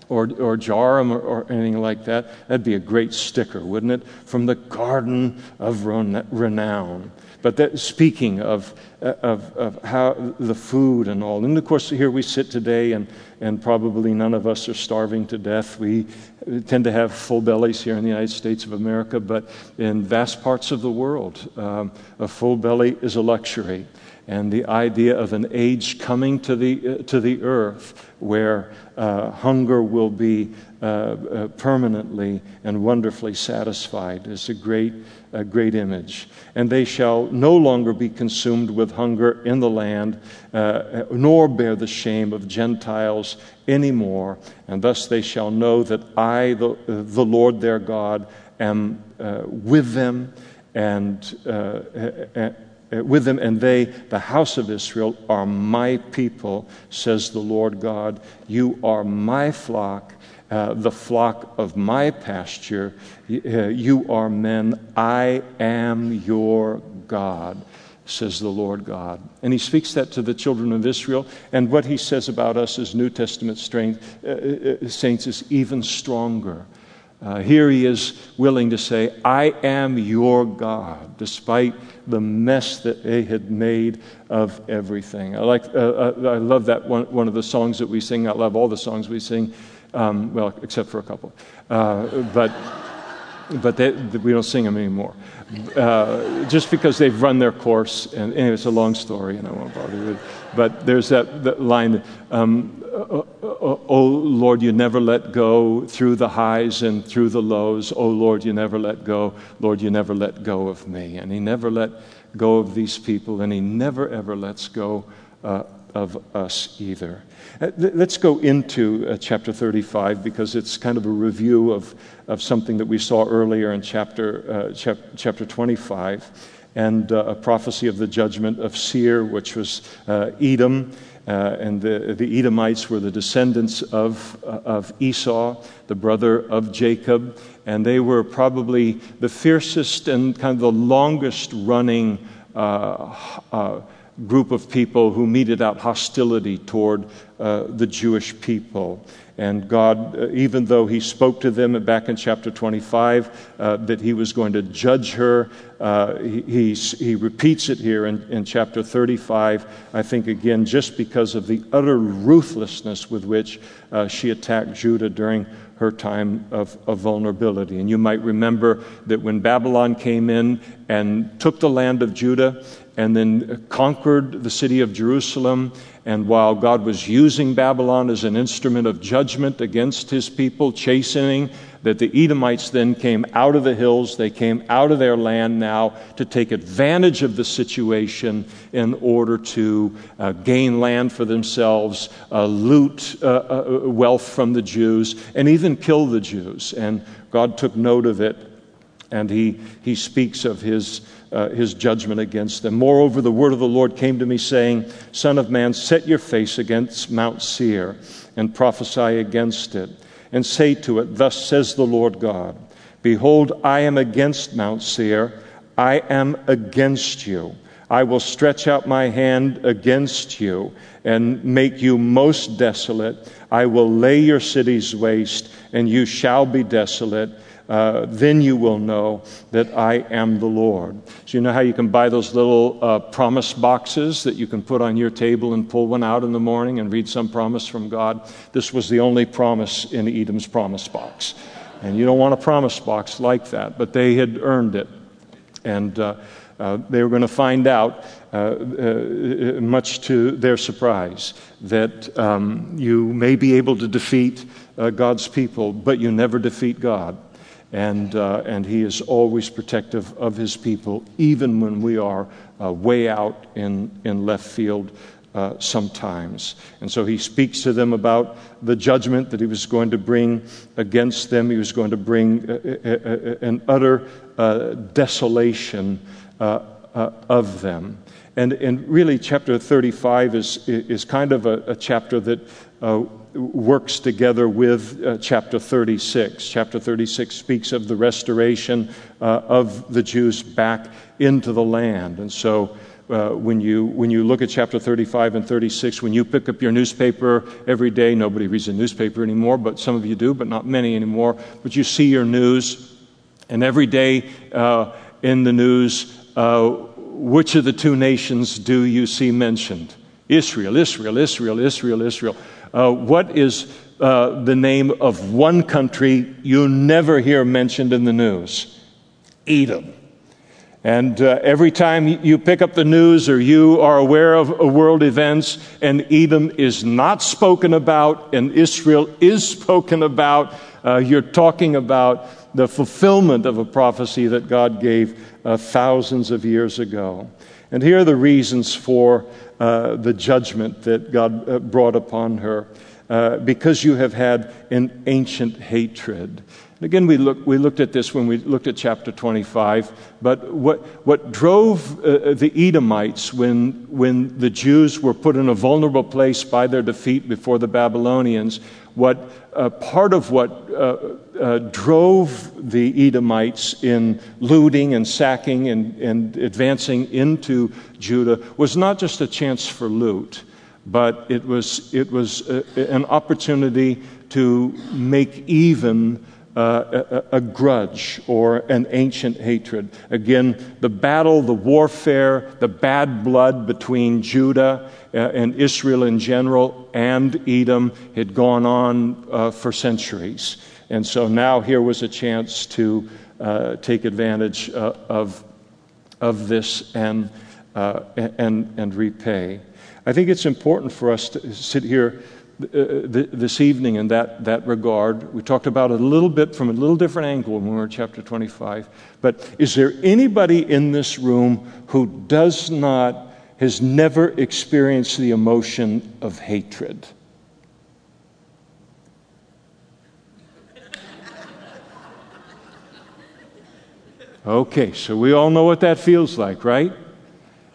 or, or jar them or, or, anything like that, that'd be a great sticker, wouldn't it? From the Garden of Renown. But that, speaking of, of, of how the food and all, and of course, here we sit today, and, and probably none of us are starving to death. We tend to have full bellies here in the United States of America, but in vast parts of the world, um, a full belly is a luxury. And the idea of an age coming to the, uh, to the earth where uh, hunger will be uh, uh permanently and wonderfully satisfied is a great, a great image. And they shall no longer be consumed with hunger in the land, uh, nor bear the shame of Gentiles anymore. And thus they shall know that I, the, the Lord their God, am uh, with them and uh, uh, uh, with them, and they, the house of Israel, are my people, says the Lord God. You are my flock, uh, the flock of my pasture. Uh, you are men. I am your God says the Lord God. And he speaks that to the children of Israel. And what he says about us as New Testament strength, uh, uh, saints is even stronger. Uh, here he is willing to say, I am your God, despite the mess that they had made of everything. I, like, uh, I love that one, one of the songs that we sing. I love all the songs we sing, um, well, except for a couple. Uh, but but they, we don't sing them anymore. Uh, just because they've run their course, and anyway, it's a long story, and I won't bother you But there's that, that line, um, oh, oh, Lord, you never let go through the highs and through the lows. Oh Lord, you never let go. Lord, you never let go of me. And He never let go of these people, and He never ever lets go uh, of us either. Uh, let's go into uh, chapter 35 because it's kind of a review of, of something that we saw earlier in chapter, uh, chap- chapter 25 and uh, a prophecy of the judgment of Seir, which was uh, Edom. Uh, and the, the Edomites were the descendants of, of Esau, the brother of Jacob. And they were probably the fiercest and kind of the longest running group of people who meted out hostility toward uh, the Jewish people. And God, uh, even though He spoke to them back in chapter 25 uh, that He was going to judge her, uh, he, he, repeats it here in, in chapter 35, I think, again, just because of the utter ruthlessness with which uh, she attacked Judah during her time of, of, vulnerability. And you might remember that when Babylon came in and took the land of Judah and then conquered the city of Jerusalem. And while God was using Babylon as an instrument of judgment against his people, chastening, that the Edomites then came out of the hills, they came out of their land now to take advantage of the situation in order to uh, gain land for themselves, uh, loot uh, uh wealth from the Jews, and even kill the Jews. And God took note of it, and he, he speaks of his uh, his judgment against them. Moreover, the word of the Lord came to me, saying, Son of man, set your face against Mount Seir and prophesy against it, and say to it, Thus says the Lord God Behold, I am against Mount Seir, I am against you. I will stretch out my hand against you and make you most desolate. I will lay your cities waste, and you shall be desolate uh, then you will know that I am the Lord. So, you know how you can buy those little uh, promise boxes that you can put on your table and pull one out in the morning and read some promise from God? This was the only promise in Edom's promise box. And you don't want a promise box like that, but they had earned it. And uh, uh, they were going to find out, uh, uh, much to their surprise, that um, you may be able to defeat uh, God's people, but you never defeat God and, uh, and He is always protective of His people, even when we are uh, way out in, in left field uh, sometimes. And so He speaks to them about the judgment that He was going to bring against them. He was going to bring uh, uh, uh, an utter desolation of them. And, and really, chapter 35 is, is kind of a, a chapter that works together with uh, chapter 36. Chapter 36 speaks of the restoration uh, of the Jews back into the land. And so uh, when, you, when you look at chapter 35 and 36, when you pick up your newspaper every day, nobody reads a newspaper anymore, but some of you do, but not many anymore. But you see your news, and every day uh, in the news, uh, which of the two nations do you see mentioned? Israel, Israel, Israel, Israel, Israel. Uh, what is uh, the name of one country you never hear mentioned in the news? Edom. And uh, every time you pick up the news or you are aware of world events and Edom is not spoken about and Israel is spoken about, uh, you're talking about the fulfillment of a prophecy that God gave uh, thousands of years ago. And here are the reasons for uh, the judgment that God uh, brought upon her. Uh, because you have had an ancient hatred. And again, we, look, we looked at this when we looked at chapter 25, but what, what drove uh, the Edomites when, when the Jews were put in a vulnerable place by their defeat before the Babylonians, what uh, part of what uh, uh, drove the Edomites in looting and sacking and, and advancing into Judah was not just a chance for loot, but it was, it was a, an opportunity to make even uh, a, a, grudge or an ancient hatred. Again, the battle, the warfare, the bad blood between Judah uh, and Israel in general and Edom had gone on uh, for centuries. And so now here was a chance to uh, take advantage uh, of, of this and, uh, and, and repay. I think it's important for us to sit here uh, this evening in that, that regard. We talked about it a little bit from a little different angle when we were in chapter 25. But is there anybody in this room who does not has never experienced the emotion of hatred. Okay, so we all know what that feels like, right?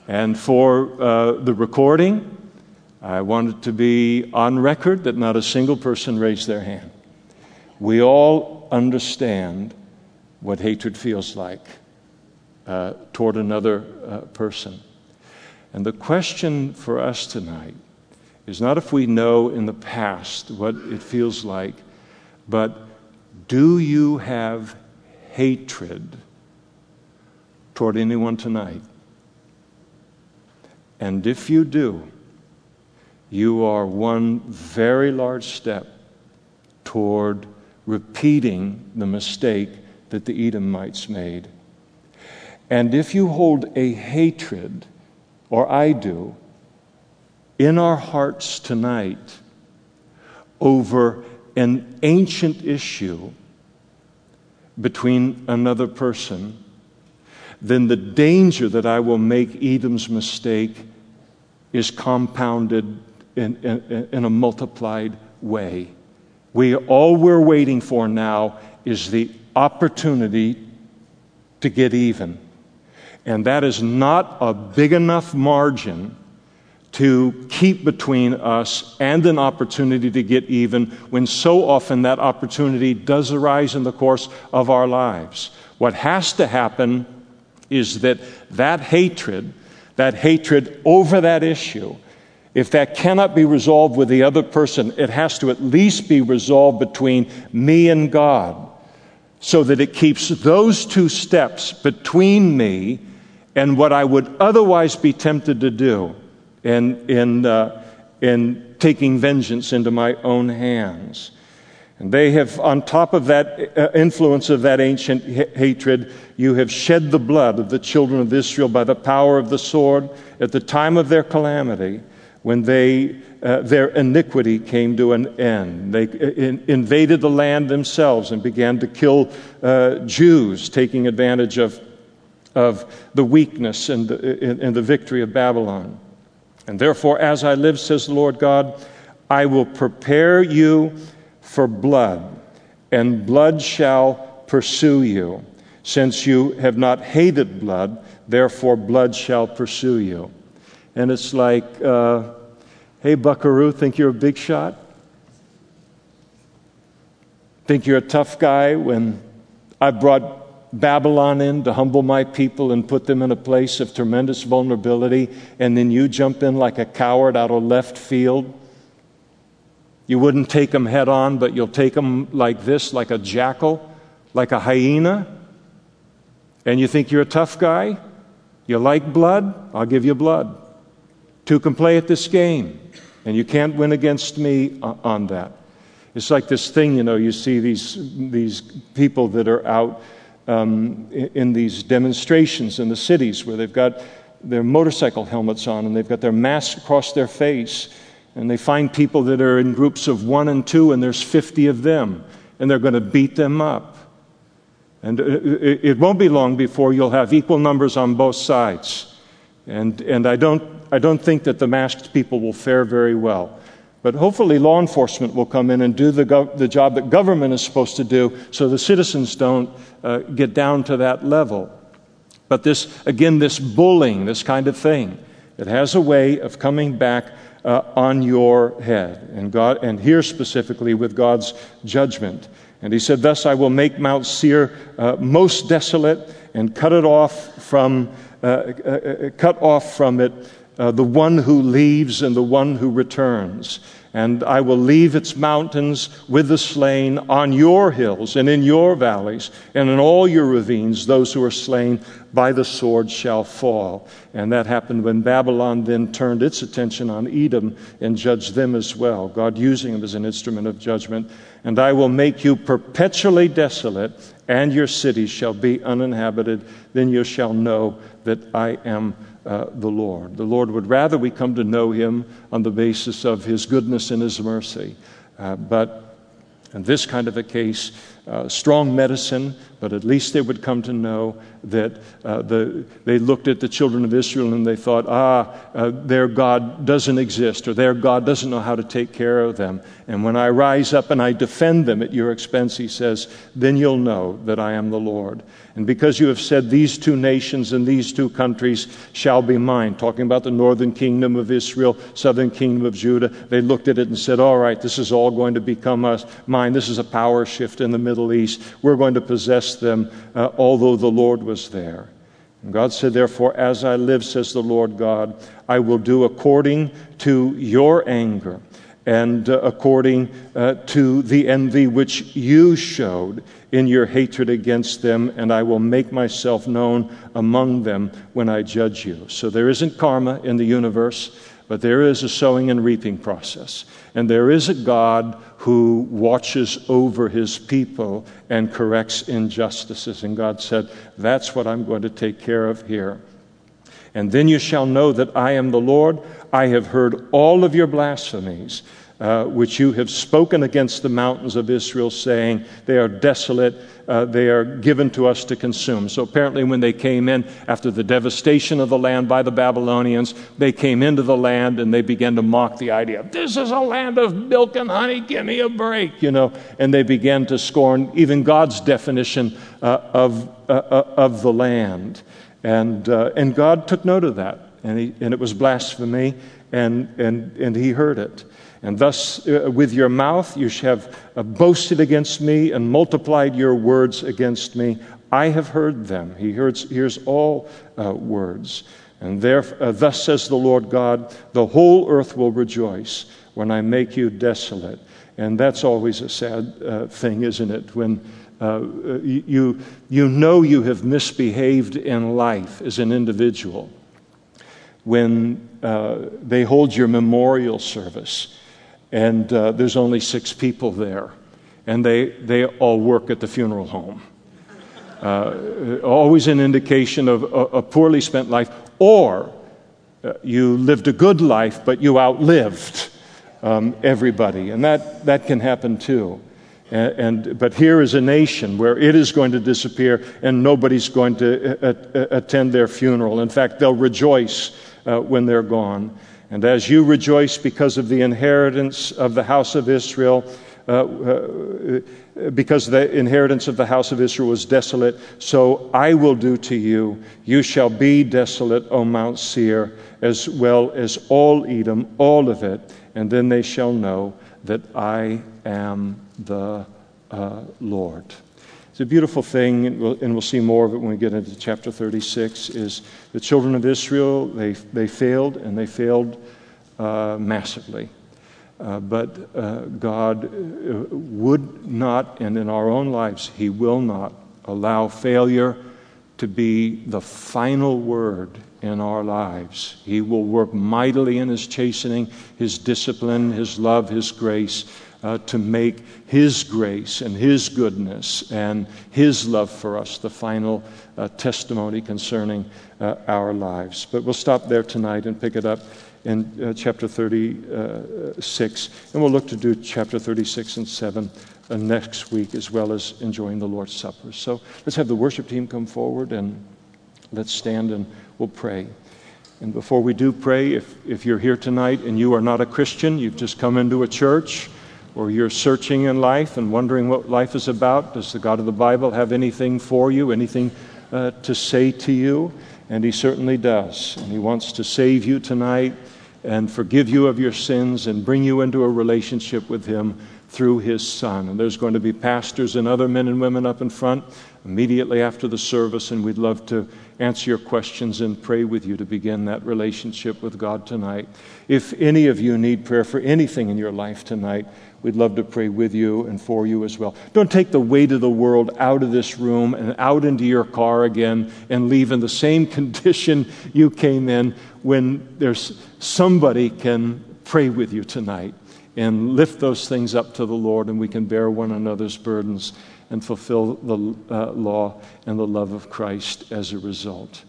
And for uh, the recording, I want it to be on record that not a single person raised their hand. We all understand what hatred feels like uh, toward another uh, person. And the question for us tonight is not if we know in the past what it feels like, but do you have hatred toward anyone tonight? And if you do, you are one very large step toward repeating the mistake that the Edomites made. And if you hold a hatred, or I do, in our hearts tonight over an ancient issue between another person, then the danger that I will make Edom's mistake is compounded in, in, in a multiplied way. We, all we're waiting for now is the opportunity to get even. And that is not a big enough margin to keep between us and an opportunity to get even when so often that opportunity does arise in the course of our lives. What has to happen is that that hatred, that hatred over that issue, if that cannot be resolved with the other person, it has to at least be resolved between me and God so that it keeps those two steps between me and what I would otherwise be tempted to do in, in, uh, in taking vengeance into my own hands. And they have, on top of that uh, influence of that ancient ha- hatred, you have shed the blood of the children of Israel by the power of the sword at the time of their calamity when they, uh, their iniquity came to an end. They uh, in, invaded the land themselves and began to kill uh, Jews, taking advantage of, of the weakness and the, and the victory of Babylon. And therefore, as I live, says the Lord God, I will prepare you for blood, and blood shall pursue you. Since you have not hated blood, therefore blood shall pursue you. And it's like, uh, hey, buckaroo, think you're a big shot? Think you're a tough guy when I brought Babylon in to humble my people and put them in a place of tremendous vulnerability, and then you jump in like a coward out of left field you wouldn't take them head on, but you'll take them like this, like a jackal, like a hyena. And you think you're a tough guy? You like blood? I'll give you blood. Two can play at this game, and you can't win against me on that. It's like this thing, you know, you see these, these people that are out um, in these demonstrations in the cities where they've got their motorcycle helmets on and they've got their masks across their face and they find people that are in groups of one and two, and there's 50 of them, and they're going to beat them up. And uh, it won't be long before you'll have equal numbers on both sides. And, and I, don't, I don't think that the masked people will fare very well. But hopefully, law enforcement will come in and do the, gov- the job that government is supposed to do so the citizens don't uh, get down to that level. But this, again, this bullying, this kind of thing, it has a way of coming back uh, on your head. And, God, and here specifically with God's judgment. And he said, Thus I will make Mount Seir uh, most desolate and cut it off from, uh, uh, uh cut off from it uh, the one who leaves and the one who returns. And I will leave its mountains with the slain on your hills and in your valleys and in all your ravines. Those who are slain by the sword shall fall. And that happened when Babylon then turned its attention on Edom and judged them as well, God using them as an instrument of judgment. And I will make you perpetually desolate, and your cities shall be uninhabited. Then you shall know that I am uh, the Lord. The Lord would rather we come to know Him on the basis of His goodness and His mercy. Uh, but in this kind of a case, uh, strong medicine, but at least they would come to know that uh, the, they looked at the children of Israel and they thought, ah, uh, their God doesn't exist or their God doesn't know how to take care of them. And when I rise up and I defend them at your expense, he says, then you'll know that I am the Lord. And because you have said these two nations and these two countries shall be mine, talking about the northern kingdom of Israel, southern kingdom of Judah, they looked at it and said, all right, this is all going to become us, mine. This is a power shift in the Middle East. We're going to possess them, uh, although the Lord was there. And God said, Therefore, as I live, says the Lord God, I will do according to your anger and uh, according uh, to the envy which you showed in your hatred against them, and I will make myself known among them when I judge you. So there isn't karma in the universe, but there is a sowing and reaping process. And there is a God who watches over his people and corrects injustices. And God said, That's what I'm going to take care of here. And then you shall know that I am the Lord. I have heard all of your blasphemies uh, which you have spoken against the mountains of Israel, saying, They are desolate, uh, they are given to us to consume. So apparently, when they came in after the devastation of the land by the Babylonians, they came into the land and they began to mock the idea this is a land of milk and honey, give me a break, you know. And they began to scorn even God's definition uh, of, uh, uh, of the land. And, uh, and God took note of that, and, he, and it was blasphemy, and, and, and he heard it. And thus, uh, with your mouth, you have uh, boasted against me and multiplied your words against me. I have heard them. He hears, hears all uh, words. And there, uh, thus says the Lord God, the whole earth will rejoice when I make you desolate. And that's always a sad uh, thing, isn't it? When uh, you, you know you have misbehaved in life as an individual. When they hold your memorial service and uh, there's only six people there, and they, they all work at the funeral home. Uh, always an indication of a, a poorly spent life, or uh, you lived a good life, but you outlived um, everybody, and that, that can happen too. And, and, but here is a nation where it is going to disappear, and nobody's going to uh, uh, attend their funeral. In fact, they'll rejoice uh, when they're gone. And as you rejoice because of the inheritance of the house of Israel, uh, uh, because the inheritance of the house of Israel was desolate, so I will do to you. You shall be desolate, O Mount Seir, as well as all Edom, all of it, and then they shall know that I am the uh, Lord. It's a beautiful thing, and we'll, and we'll, see more of it when we get into chapter 36, is the children of Israel, they, they failed, and they failed uh, massively. Uh, but uh, God uh, would not, and in our own lives, He will not allow failure to be the final word in our lives. He will work mightily in His chastening, His discipline, His love, His grace uh, to make His grace and His goodness and His love for us the final uh, testimony concerning uh, our lives. But we'll stop there tonight and pick it up in uh, chapter 36, and we'll look to do chapter 36 and 7 uh, next week as well as enjoying the Lord's Supper. So let's have the worship team come forward and let's stand and we'll pray. And before we do pray, if, if you're here tonight and you are not a Christian, you've just come into a church, or you're searching in life and wondering what life is about, does the God of the Bible have anything for you, anything uh, to say to you? And He certainly does. And He wants to save you tonight and forgive you of your sins and bring you into a relationship with Him through His Son. And there's going to be pastors and other men and women up in front immediately after the service, and we'd love to answer your questions and pray with you to begin that relationship with God tonight. If any of you need prayer for anything in your life tonight, We'd love to pray with you and for you as well. Don't take the weight of the world out of this room and out into your car again and leave in the same [laughs] condition you came in when there's somebody can pray with you tonight and lift those things up to the Lord and we can bear one another's burdens and fulfill the uh, law and the love of Christ as a result.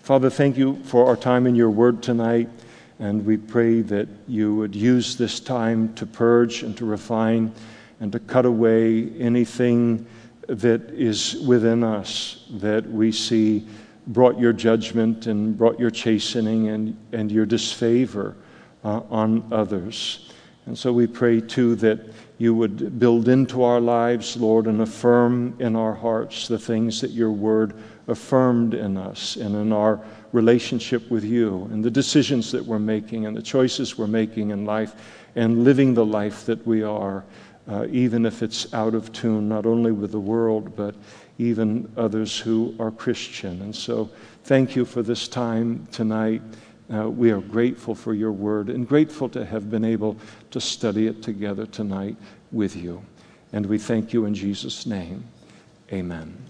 Father, thank you for our time in your word tonight. And we pray that you would use this time to purge and to refine and to cut away anything that is within us that we see brought your judgment and brought your chastening and, and your disfavor uh, on others. And so we pray too that you would build into our lives, Lord, and affirm in our hearts the things that your word affirmed in us and in our relationship with you and the decisions that we're making and the choices we're making in life and living the life that we are, uh, even if it's out of tune, not only with the world, but even others who are Christian. And so, thank you for this time tonight. Uh, we are grateful for your word and grateful to have been able to study it together tonight with you. And we thank you in Jesus' name. Amen.